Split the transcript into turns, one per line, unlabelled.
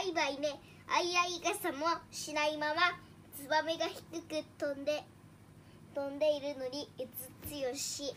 バイバイねあいあい傘もしないままツバメが低く飛んで飛んでいるのにうつつよし。